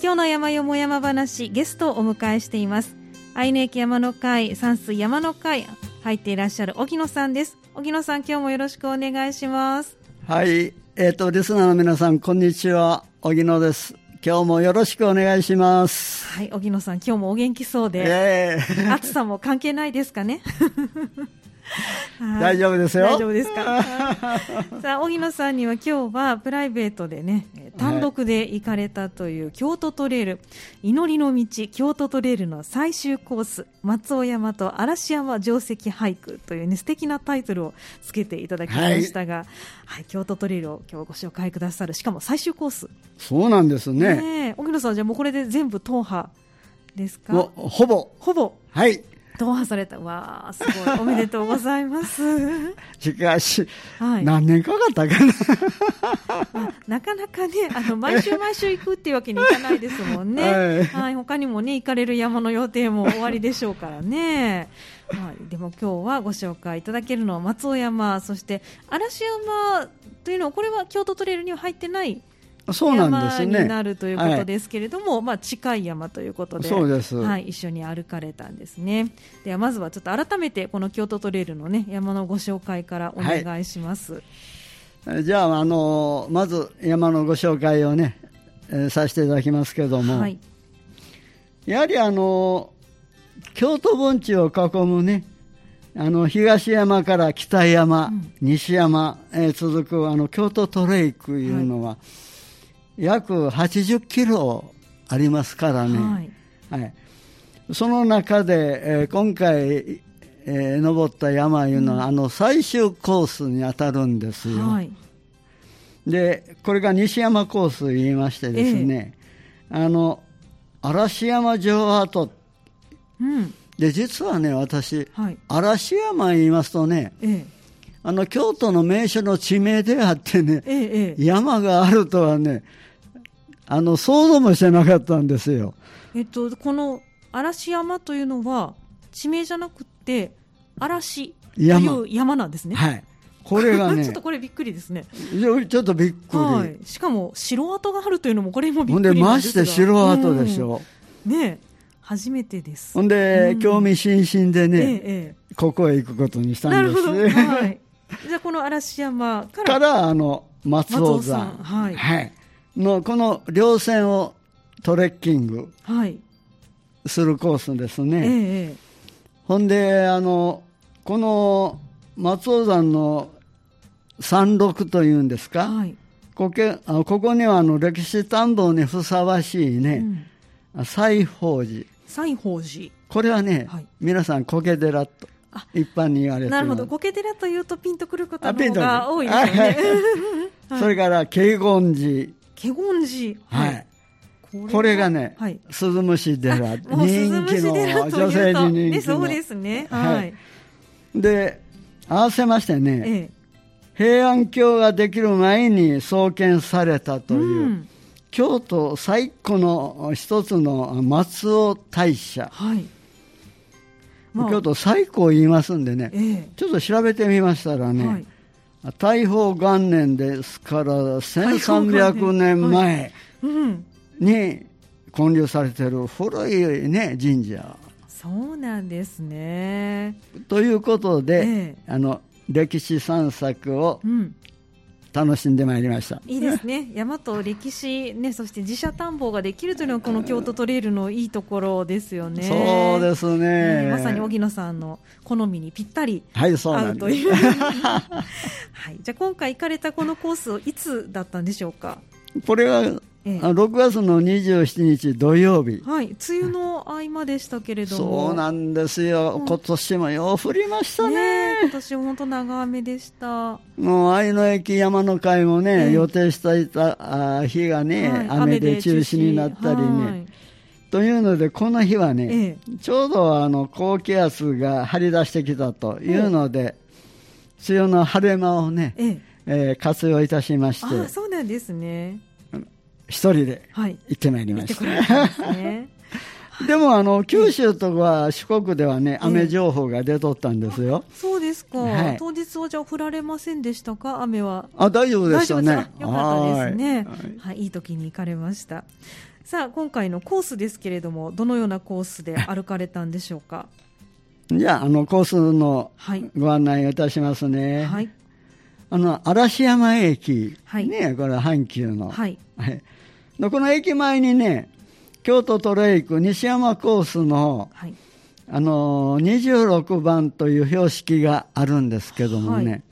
今日の山よも山話ゲストをお迎えしています。愛媛駅山の会山水山の会入っていらっしゃる荻野さんです。荻野さん今日もよろしくお願いします。はい。えっ、ー、とリスナーの皆さんこんにちは。荻野です。今日もよろしくお願いします。はい荻野さん今日もお元気そうで、えー、暑さも関係ないですかね大丈夫ですよ。大丈夫ですか？さあ、荻野さんには今日はプライベートでね、単独で行かれたという京都トレイル、祈りの道京都トレイルの最終コース、松尾山と嵐山定石俳句というね、素敵なタイトルをつけていただきましたが、はい、はい、京都トレイルを今日ご紹介くださる、しかも最終コース。そうなんですね。荻、ね、野さん、じゃあもうこれで全部踏破ですか？ほぼ。ほぼ。はい。踏破された？わあすごい。おめでとうございます。しかし、はい、何年かかったかな？なかなかねあの毎週毎週行くっていうわけにいかないですもんね、はい、はい、他にもね行かれる山の予定も終わりでしょうからね。はい、でも今日はご紹介いただけるのは松尾山そして嵐山というのはこれは京都トレイルには入ってないそうなんですね。になるということですけれども、はい、まあ近い山ということで、そうです。はい、一緒に歩かれたんですね。ではまずはちょっと改めてこの京都トレイルのね山のご紹介からお願いします。はい、じゃああのまず山のご紹介をね、えー、させていただきますけれども、はい、やはりあの京都盆地を囲むね。あの東山から北山、うん、西山、えー、続くあの京都トレイクいうのは、はい約80キロありますからね、はい、はい、その中で、えー、今回、えー、登った山いうのは、うん、あの最終コースに当たるんですよ、はい、でこれが西山コース言いましてですね、えー、あの嵐山城跡、うん、で実はね私、はい、嵐山言いますとね、えーあの京都の名所の地名であってね、ええ、山があるとはね、あの想像もしてなかったんですよ。えっと、この嵐山というのは地名じゃなくて嵐という山なんですね。はい。これがね、ちょっとこれびっくりですね。ちょっとびっくり。はい。しかも城跡があるというのもこれもびっくりほんでまして城跡でしょ。うん、ね初めてです。ほんで、うん、興味津々でね、ええ、ここへ行くことにしたんです。なるほど。はい。じゃあこの嵐山から。から、あの、松尾山。はい。はい。のこの稜線をトレッキングするコースですね、はいええ、ほんであのこの松尾山の山麓というんですか、はい、こけここにはあの歴史探訪にふさわしいね、うん、西宝寺。西宝寺。これはね、はい、皆さん苔寺と一般に言われてなるほど。苔寺というとピンとくることの方が多いですよね、それから慶厳寺華厳寺。はい。これがね、はい、鈴虫寺、人気の女性に人気の。そうですね。はい。で、合わせましてね、ええ、平安京ができる前に創建されたという、うん、京都最古の一つの松尾大社。はい。まあ、京都最古言いますんでね、ええ、ちょっと調べてみましたらね、はい大宝元年ですから1300年前に建立されている古い、ね、神社。そうなんですね。ということで、ええ、あの歴史散策を楽しんでまいりました。いいですね。山と歴史ね、そして自社探訪ができるというのはこの京都トレイルのいいところですよね。そうですね。まさに荻野さんの好みにぴったり合うという。はい。じゃあ今回行かれたこのコースいつだったんでしょうか？これはええ、6月の27日土曜日、はい、梅雨の合間でしたけれども、そうなんですよ、うん、今年もよう降りましたね、ね今年も本当、長雨でした。もう愛の駅山の会もね、え、予定していた日がね、はい、雨で中止。になったりね。はい、というので、この日はね、ちょうどあの高気圧が張り出してきたというので、梅雨の晴れ間をね、ええ。ー、活用いたしまして、そうなんですね。一人で行ってまいりました。はい。でもあの九州とか四国ではね、雨情報が出とったんですよ。そうですか、はい、当日はじゃあ降られませんでしたか、雨は。あ大丈夫でしたね。よかったですね。はい、はい、いい時に行かれました。さあ今回のコースですけれどもどのようなコースで歩かれたんでしょうか？じゃああのコースのご案内をいたしますね、はい、あの嵐山駅、はい、ねこれ阪急の、はい、はい、この駅前にね京都トレイク西山コースの、はい、あの26番という標識があるんですけどもね、はい、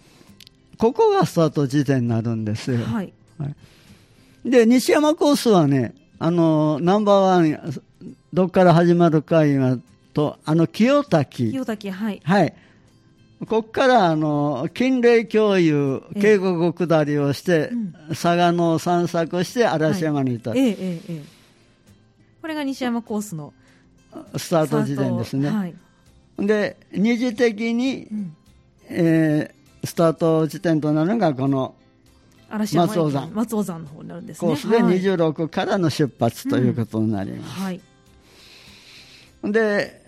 ここがスタート地点になるんですよ。はい、はい、で西山コースはねあのナンバーワンどっから始まるか今とあの清滝。清滝はい。はいここからあの金霊共有渓谷下りをして、え佐賀の散策して嵐山に至る、はい。えええ、これが西山コースのスタート時点ですね、はい、で二次的に、うん、えー、スタート地点となるのがこの松尾山。松尾山の方になるんですね。コースで26からの出発ということになります、はい、で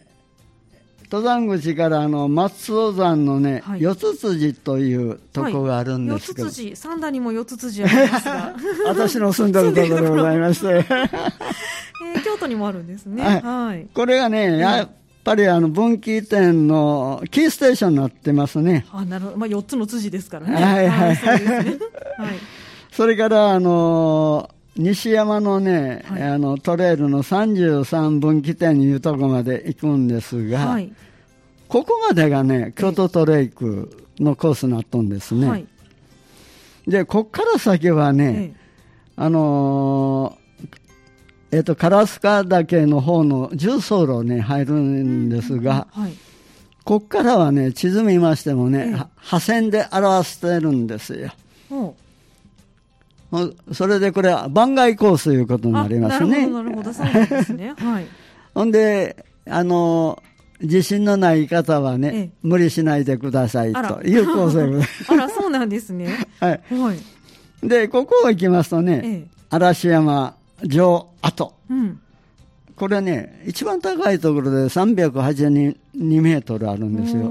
登山口からあの松尾山のね、はい、四つ辻というとこがあるんですけど、はい、四つ辻三田にも四つ辻ありますが。私の住んでるところでございまして、えー、京都にもあるんですね、はい、はい、これがね、やっぱりあの分岐点のキーステーションになってますね。あなるほど、まあ、4つの辻ですからね。はいはい。はい、はい、それからあの西山のね、はい、あのトレイルの33分岐点にいうとこまで行くんですが、はい、ここまでがね京都トレイクのコースになったんですね、はい、でこっから先はね、あのー、えっ、ー、と烏川岳の方の重走路に入るんですが、うん、こっからはね地図見ましてもね、破線で表してるんですよ。それでこれは番外コースということになりますね。なるほど、そうですね。はい。ほんで、あの、自信のない方はね、ええ、無理しないでくださいというコース。あら、そうなんですね。はい。はい。で、ここ行きますとね、え、嵐山城跡。うん。これね、一番高いところで382メートルあるんですよ。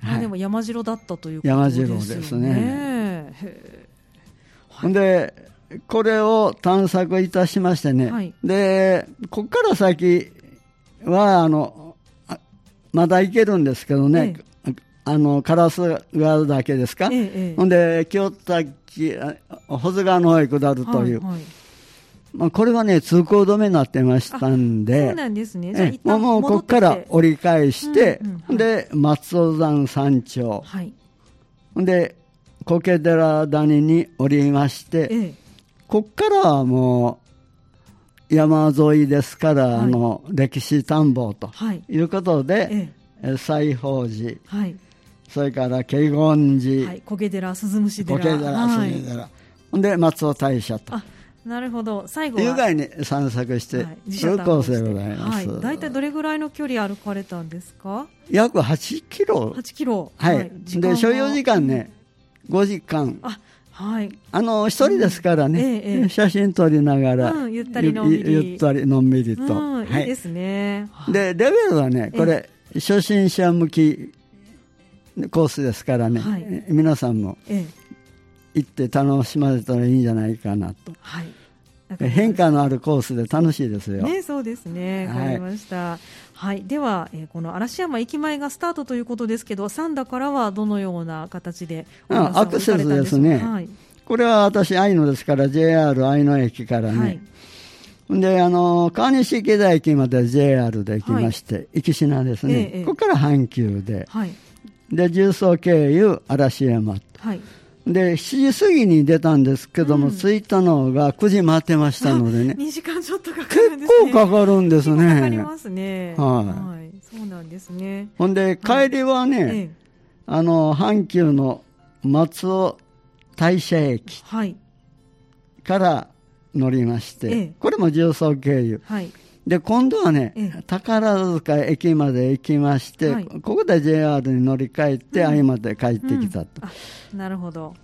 はい、でも山城だったということですね。山城ですね。ほんで、これを探索いたしましてね、はい、で、ここから先は、あの、まだ行けるんですけどね、ええ、あの、烏川だけですか、え、ほんで、京都保津川の方へ下るという。はいはい。まあ、これはね、通行止めになってましたんで、そうなんですね。もう、ここから折り返して、うんうんはい、で、松尾山山頂。はい。で、苔寺谷におりまして、ええ、こっからはもう山沿いですから、はい、あの歴史探訪とい。うことで、はい、西宝寺、はい、それから慶厳寺、はい、苔寺鈴虫寺。苔寺鈴虫寺、ほんで松尾大社と。なるほど。最後は。有害に散策して、はい、そういうコースでございます、はい、大体どれぐらいの距離歩かれたんですか？約8キロ。8キロ。はい、はい、で所要時間ね5時間。あはい。あの一人ですからね、うん。ええ、写真撮りながら、うん、ゆったりのんびり。ゆったりのんびりと、うん、はい、いいですね。でレベルはねこれ、初心者向きコースですからね、はい、皆さんも行って楽しまれたらいいんじゃないかなと、はい、変化のあるコースで楽しいですよ。ね、そうですね。わかりました。はい、はい、では、えー、この嵐山駅前がスタートということですけど、三田からはどのような形でアクセスですね。はい、これは私愛野ですから JR 愛野駅からね。はい。で、あの、川西池田駅まで JR で行きまして、はい、行品ですね、ええ、ここから阪急で、はい、で、重曹経由嵐山、はい、で7時過ぎに出たんですけども、うん、着いたのが9時回ってましたのでね。2時間ちょっとかかるんです、ね、結構かかるんですね。かかりますね。はい、はい、そうなんですね。ほんで帰りはね、はい、あの阪急の松尾大社駅から乗りまして、はい、これも重曹経由、はいで今度はね、宝塚駅まで行きまして、はい、ここで JR に乗り換えて、愛、まで帰ってきたと、うん、なるほど。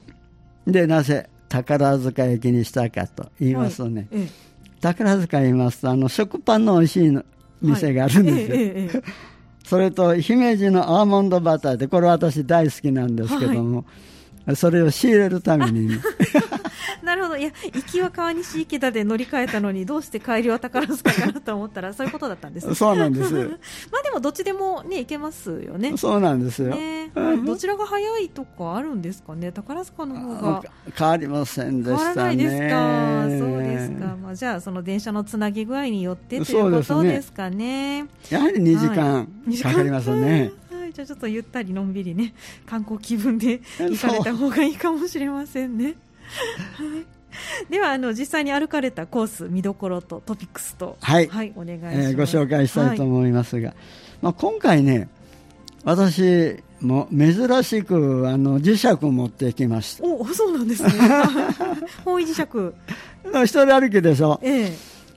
でなぜ宝塚駅にしたかと言いますとね、はい、宝塚言いますとあの食パンの美味しいの店があるんですよ、それと姫路のアーモンドバターでこれ私大好きなんですけども、それを仕入れるために、なるほど。いや行きは川西池田で乗り換えたのにどうして帰りは宝塚かなと思ったらそういうことだったんです そうなんです。まあでもどっちでもね行けますよね。そうなんですよ、ね。はい、どちらが早いとかあるんですかね？宝塚の方が。変わりませんでしたね。変わらないですか？そうですか、まあ、じゃあその電車のつなぎ具合によってということですかね、ね、やはり2時間かかりますね、はい、じゃあちょっとゆったりのんびりね観光気分で行かれた方がいいかもしれませんね。ではあの実際に歩かれたコース見どころとトピックスとはい、はい、お願いします、えー、ご紹介したいと思いますが、はい、まあ、今回ね私も珍しくあの磁石を持ってきました。おそうなんですね。方位磁石。一人歩きでしょ、ええ、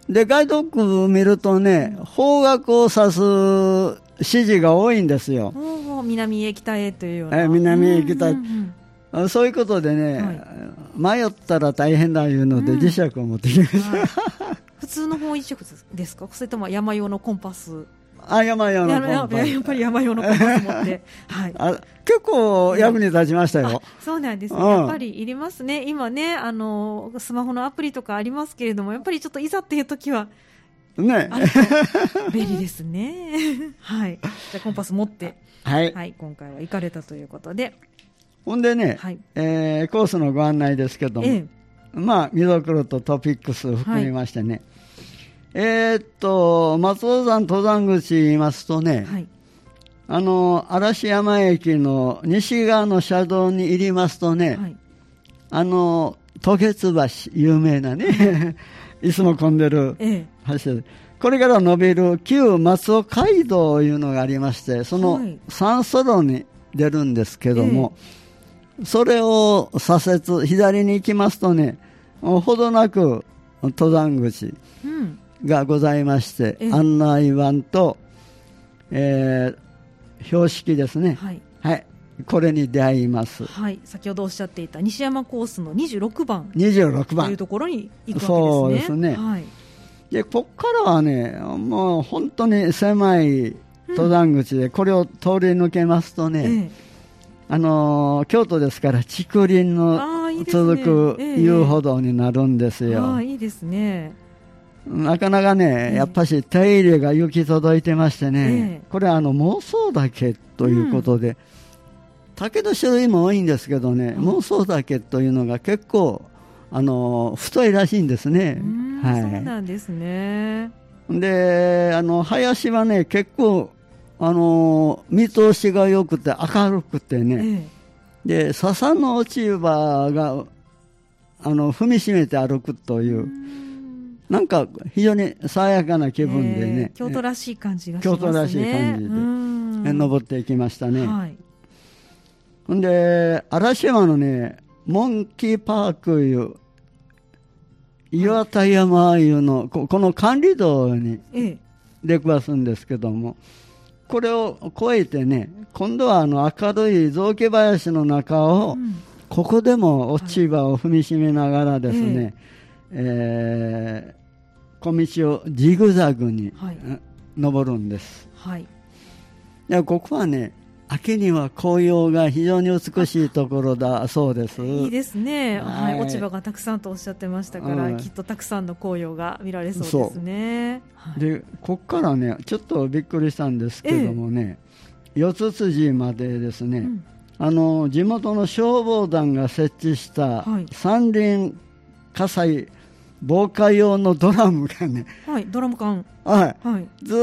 でガイドブック見るとね方角を指す指示が多いんですよ。南へ北へというような、え南へ北へ、うんうんそういうことでね、はい、迷ったら大変だいうので、磁石を持ってきました、うんはい、普通の方位磁石ですか？それとも山用のコンパス？あ山用のコンパス。やっぱり山用のコンパス持って、はい、あ結構役に立ちましたよ、そうなんです。ね、うん、やっぱりいりますね。今ねあのスマホのアプリとかありますけれどもやっぱりちょっといざっていう時はね。便利ですね。はい。じゃコンパス持って。はい、はい、今回は行かれたということでほんでね、はい、えー、コースのご案内ですけども、ええ、まあ、見どころとトピックス含めましてね、はい、えー、っと、松尾山登山口言いますとね、はい、あの、嵐山駅の西側の車道に入りますとね、はい、あの、渡月橋、有名なね、い。つも混んでる橋で、これから伸びる旧松尾街道いうのがありまして、その三ソ路に出るんですけども、えそれを左折、左に行きますとね、ほどなく登山口がございまして、うん、案内板と、えー、標識ですね、はい、はい、これに出会います、はい、先ほどおっしゃっていた西山コースの26番。26番。というところに行くわけですね。そうですね、はい、でここからはね、もう本当に狭い登山口で、これを通り抜けますとね、ええあのー、京都ですから竹林の続く遊歩道になるんですよ。いいですね。なかなかね、やっぱし手入れが行き届いてましてね、これはあの妄想岳ということで、うん、竹の種類も多いんですけどね、妄想岳というのが結構、あの太いらしいんですね。はい、そうなんですね。で、あの林はね、結構あの見通しが良くて明るくてね、ええ、で笹の落ち葉があの踏みしめて歩くという。なんか非常に爽やかな気分でね、えー、京都らしい感じがね。京都らしい感じで登っていきましたね、はい、ほんで嵐山のねモンキーパークいう岩田山いうのこの管理道に出くわすんですけども、えこれを越えてね今度はあの明るい雑木林の中を、うん、ここでも落ち葉を踏みしめながらですね、はい、えー、小道をジグザグに、はい、登るんです、はい、でここはね秋には紅葉が非常に美しいところだそうです。いいですね、はい、落ち葉がたくさんとおっしゃってましたから、うん、きっとたくさんの紅葉が見られそうですね、はい、でここからねちょっとびっくりしたんですけどもね、ええ、四つ辻までですね、うん、あの地元の消防団が設置した山林火災防火用のドラムがね、はい、ドラム缶、はい、はい、ず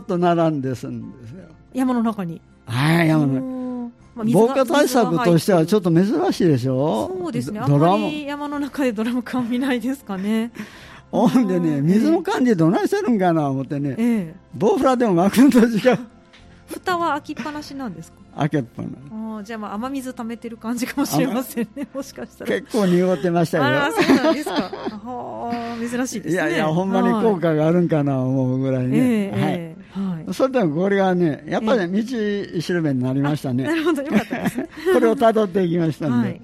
っと並んですんですよ。山の中にはい、山の防火対策としてはちょっと珍しいでしょ？そうですね、あんまり山の中でドラム缶見ないですかね。ほんでね、水の管理どないしてるんかな思ってね、ええ、ボウフラでも巻くんと違う。蓋は開きっぱなしなんですか？開けっぱなあじゃあまあ雨水溜めてる感じかもしれませんね。もしかしたら。結構濁ってましたよ。あそうなんですか。は珍しいですね。いやいやほんまに効果があるんかな思うぐらいね、えー、はい、はい、それでもこれがねやっぱり、ね、道しるべになりましたね。なるほど。よかったです これをたどっていきましたんで、はい、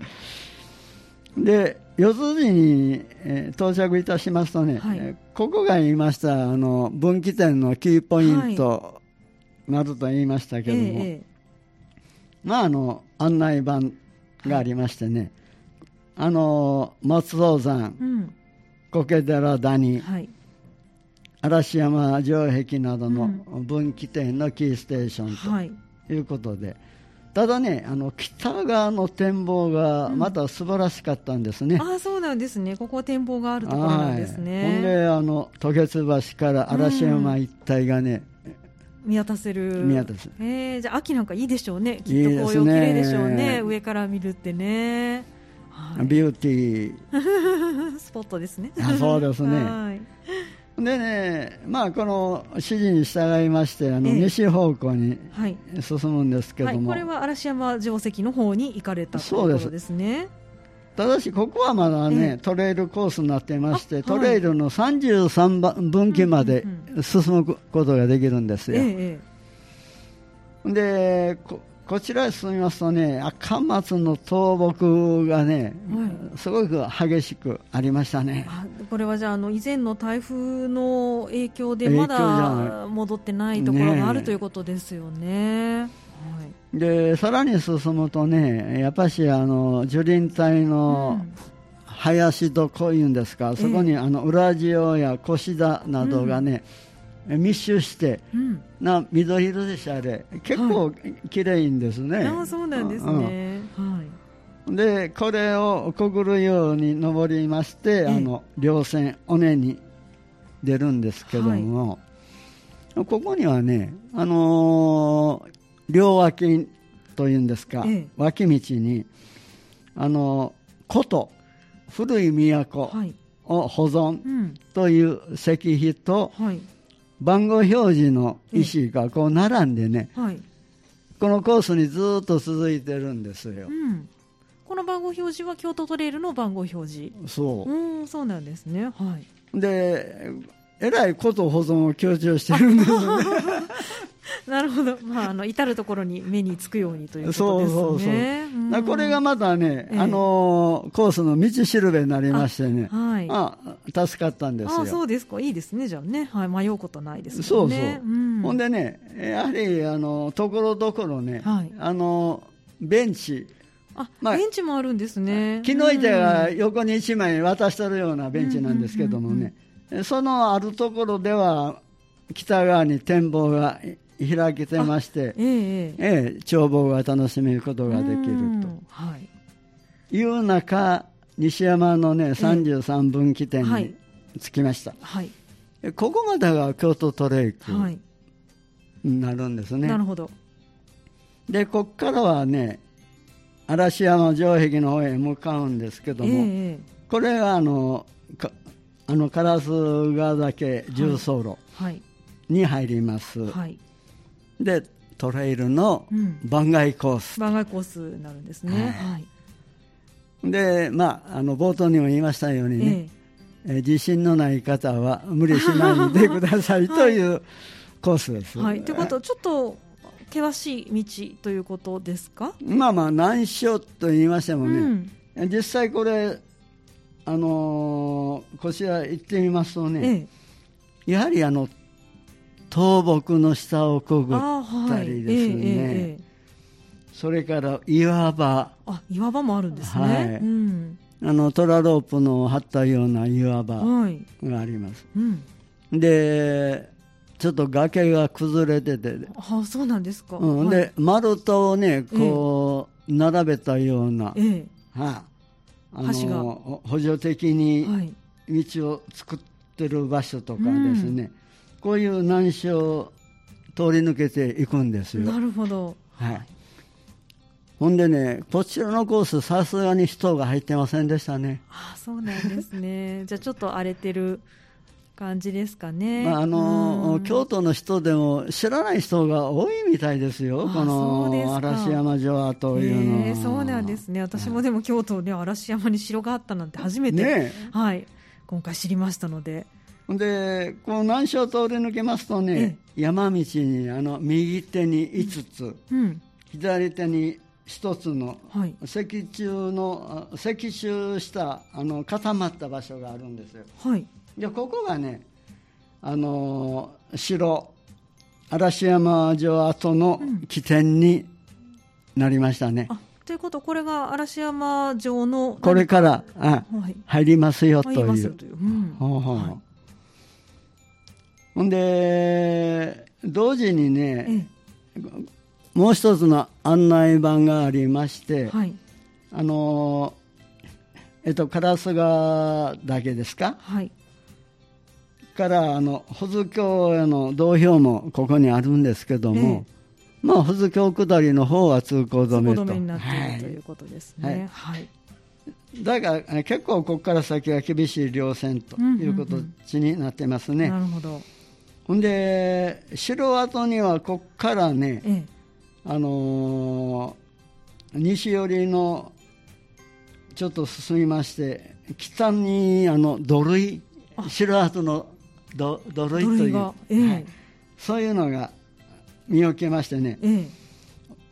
で四つ時に、えー、到着いたしますとね、はい、えー、ここが言いましたあの分岐点のキーポイント、なると言いましたけども、えまああの案内板がありましてね、あの松尾山、うん、苔寺谷、はい、嵐山城壁などの分岐点のキーステーションとい。うことで、はい、ただねあの北側の展望がまた素晴らしかったんですね、うん、あそうなんですね。ここは展望があるところなんですね、はい、ほんであの渡月橋から嵐山一帯がね、うん、見渡せる。見渡せえー、じゃあ秋なんかいいでしょうね。きっと紅葉綺麗でしょうね。上から見るってね、はい、ビューティー。スポットですね。あそうですね、はいでね、まあ、この指示に従いましてあの、西方向に進むんですけども、はい、これは嵐山城跡の方に行かれたとことですね。ただし、ここはまだね、トレイルコースになっていまして、トレイルの33番分岐まで進むことができるんですよ。でこちらへ進みますとね、赤松の倒木がね、はい、すごく激しくありましたね。これはじゃあ、あの以前の台風の影響でまだ戻ってないところがある、ね、ということですよね。はい、でさらに進むとね、やっぱしあの樹林帯の、林とこういうんですか、そこにあの裏塩や腰田などがね、うん。密集して、うん、な緑色でしたあれ。結構綺麗ですね、はい、あそうなんですね、うん、はい、でこれをくぐるように登りまして、あの稜線尾根に出るんですけども、はい、ここにはね、あのー、両脇というんですか、ええ、脇道にあの古都古い都を保存という石碑と、はい。番号表示の石がこう並んでね、はい、このコースにずっと続いてるんですよ、うん、この番号表示は京都トレイルの番号表示。そう。うんそうなんですね。はい。でえらいこと保存を強調してるんですよね。なるほど、まあ、あの至る所に目につくようにということですね。そうそうそうう。ん、これがまたね、ええ、あのコースの道しるべになりましてね、あ,、はい、あ助かったんですよ。あそうですか、いいですね、じゃあね、はい、迷うことないですね。そうそう、うん、ほんでね、やはりあのところどころね、はい、あのベンチ、あ、まあ、ベンチもあるんですね。木の板が横に1枚渡してるようなベンチなんですけどもね、そのあるところでは北側に展望が開けてまして、ええええ、眺望が楽しめることができると、はい、いう中西山のね33分岐点に着きました、はい、ここまでが京都トレイクになるんですね、なるほど。でここからはね嵐山城壁の方へ向かうんですけども、えこれがあのあの烏川岳重走路に入ります、はい。でトレイルの番外コース、番外コースになるんですね、はい、でまああの冒頭にも言いましたようにね、えー、自信のない方は無理しないでくださいというコースです。はい、ということちょっと険しい道ということですか？まあまあ難所と言いましてもね、うん、実際これあのー、こちら行ってみますとね、ええ、やはりあの倒木の下をくぐったりですね、それから岩場。あ岩場もあるんですね、はい。うん、あのトラロープの張ったような岩場があります、はいうん、でちょっと崖が崩れててあそうなんですか、うん、で、丸太をねこう、並べたような、えー、はあ、あの補助的に道を作ってる場所とかですね、うんこういう難所を通り抜けていくんですよ。なるほど。はい。ほんでね、こちらのコース、さすがに人が入ってませんでしたね。あそうなんですね。じゃあちょっと荒れてる感じですかね。まああの、京都の人でも知らない人が多いみたいですよ。この嵐山城跡というのそうなんですね。私もでも京都で嵐山に城があったなんて初めて、ね、はい、今回知りましたので。でこの南所を通り抜けますとね、山道にあの右手に5つ、うん、左手に1つの、はい、石柱の石柱したあの固まった場所があるんですよ。はい、でここがねあの城嵐山城跡の起点になりましたね。うん、ということこれが嵐山城のこれからあ、はい、入りますよという。ほんで同時にね、もう一つの案内板がありまして、はい、あのえっと烏川だけですか、はい、からあの保津峡への道標もここにあるんですけども、えー、まあ保津峡下りの方は通行止めと。めになっている、はい、ということですね。はい、だから結構ここから先は厳しい稜線ということになってますね。なるほど。ほんで城跡にはここからね、ええ、あのー、西寄りのちょっと進みまして北にあの土塁城跡の土土塁という、えーはい、そういうのが見受けましてね、えー、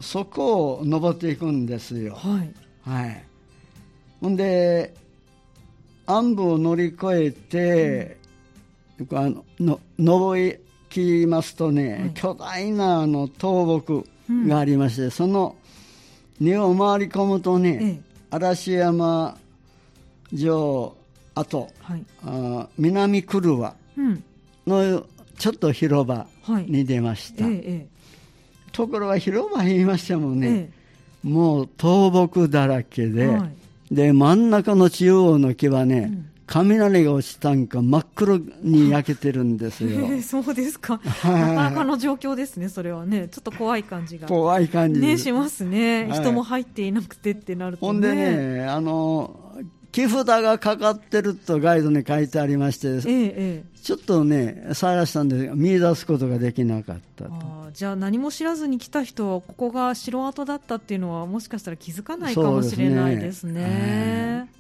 そこを登っていくんですよ。はい、はい、ほんで暗部を乗り越えて、うん、あのの登りきますとね、はい、巨大なあの倒木がありまして、うん、その根を回り込むとね、ええ、嵐山城跡、はい、あ南久留のちょっと広場に出ました、はいええ、ところが広場にいましてもね、え、もう倒木だらけで、はい、で真ん中の中央の木はね、うん。雷が落ちたんか真っ黒に焼けてるんですよ。えー、そうですか。なかなかの状況ですね、それはね。ちょっと怖い感じが。怖い感じ。ね、しますね、はい、人も入っていなくてってなると、ね、ほんでね、あの、木札がかかってるとガイドに書いてありまして、ええ、ちょっとね探したんで見出すことができなかったと。じゃあ何も知らずに来た人はここが城跡だったっていうのはもしかしたら気づかないかもしれないですね。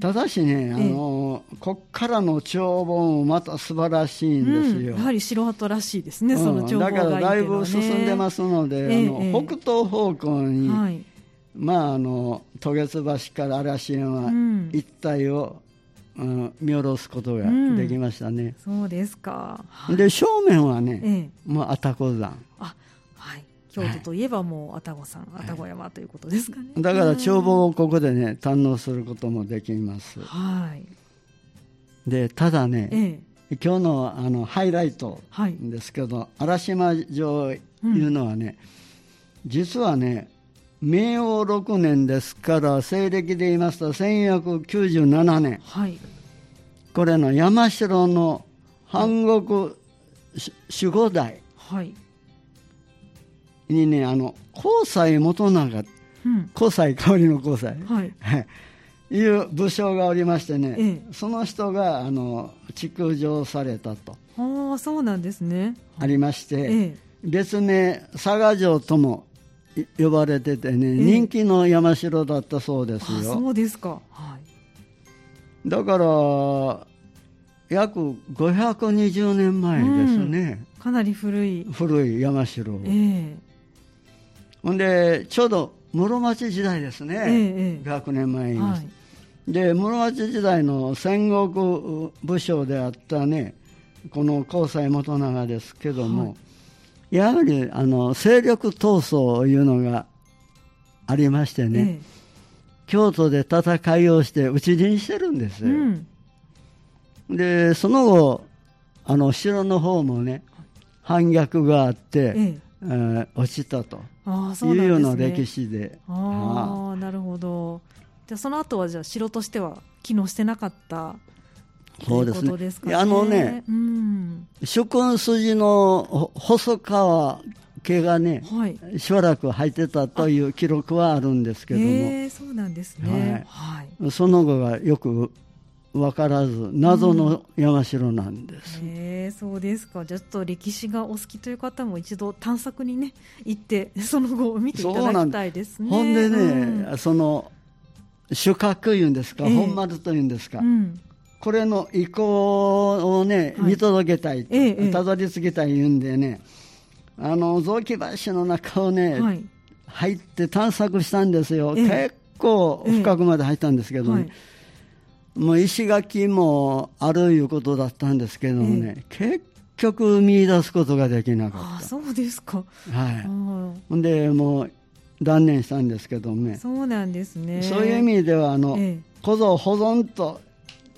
ただしね、あの、ええ、こっからの眺望もまた素晴らしいんですよ。うん、やはり城跡らしいですね、うん、その眺望がいい、ね、だからだいぶ進んでますので、え、あの北東方向に、はい。まあ、あの渡月橋から嵐山一帯を、うん、見下ろすことができましたね。うん、そうですか。で正面はね、ええ、もう愛宕山。あはい。京都といえばもう愛宕山、愛宕山ということですかね。だから眺望をここでね堪能することもできます。はい。でただね、ええ、今日のあのハイライトですけど、はい、嵐山城いうのはね、うん、実はね明王6年ですから西暦で言いますと1497年、はい、これの山城の半国守護代。にね、あの高西元長、うん、高西香りの高西、はい、いう武将がおりましてね、ええ、その人があの築城されたと。ああそうなんですね。ありまして、え、別名佐賀城とも呼ばれててね、人気の山城だったそうですよ。そうですか、はい、だから約520年前ですね、うん、かなり古い。古い山城、えー、ほんでちょうど室町時代ですね、えー、100年前に、はい、で室町時代の戦国武将であったねこの高西元長ですけども、はいやはりあの勢力闘争いうのがありましてね、ええ、京都で戦いをして討ち死にしてるんです。よ、うん、でその後あの城の方もね反逆があって、ええ。えー、落ちたと。いうような歴史で。ああなるほど。じゃその後はじゃあ城としては機能してなかったそうですね。すね。あのね、うん、主君筋の細川毛がね、はい、しばらく入ってたという記録はあるんですけども、えー、そうなんですね、はい、はい、その後がよく分からず謎の山城なんです、うん、えー、そうですか。じゃあちょっと歴史がお好きという方も一度探索にね行って その後を見ていただきたいですね。ほんでね、うん、その主角いうんですか、えー、本丸というんですか、うんこれの意向をね、見届けたい、たどり着きたい言うんでね、あの雑木橋の中をね、はい、入って探索したんですよ、結構深くまで入ったんですけどね、もう石垣もあるいうことだったんですけどね、結局見出すことができなかった。そうですか。はい。で、もう、断念したんですけどねそうなんですねそういう意味ではあ。の、ええ、小僧保存と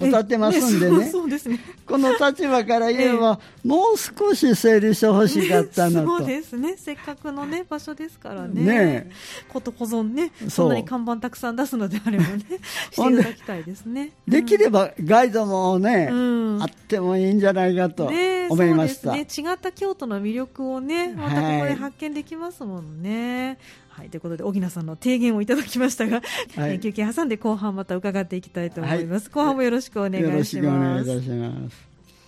歌ってますんでね、そうですね。この立場から言えば、えもう少し整理してほしかったなと、そうですね、せっかくの、ね、場所ですからね、ねこと保存ね、そんなに看板たくさん出すのであればね、していただきたいですね。できればガイドもね、うん、あってもいいんじゃないかと思いました、ね、違った京都の魅力をね、またここで発見できますもんね。はいはい、ということで、荻野さんの提言をいただきましたが、はい、休憩挟んで後半また伺っていきたいと思います。はい、後半もよろしくお願いします。よろしくお願いいたします。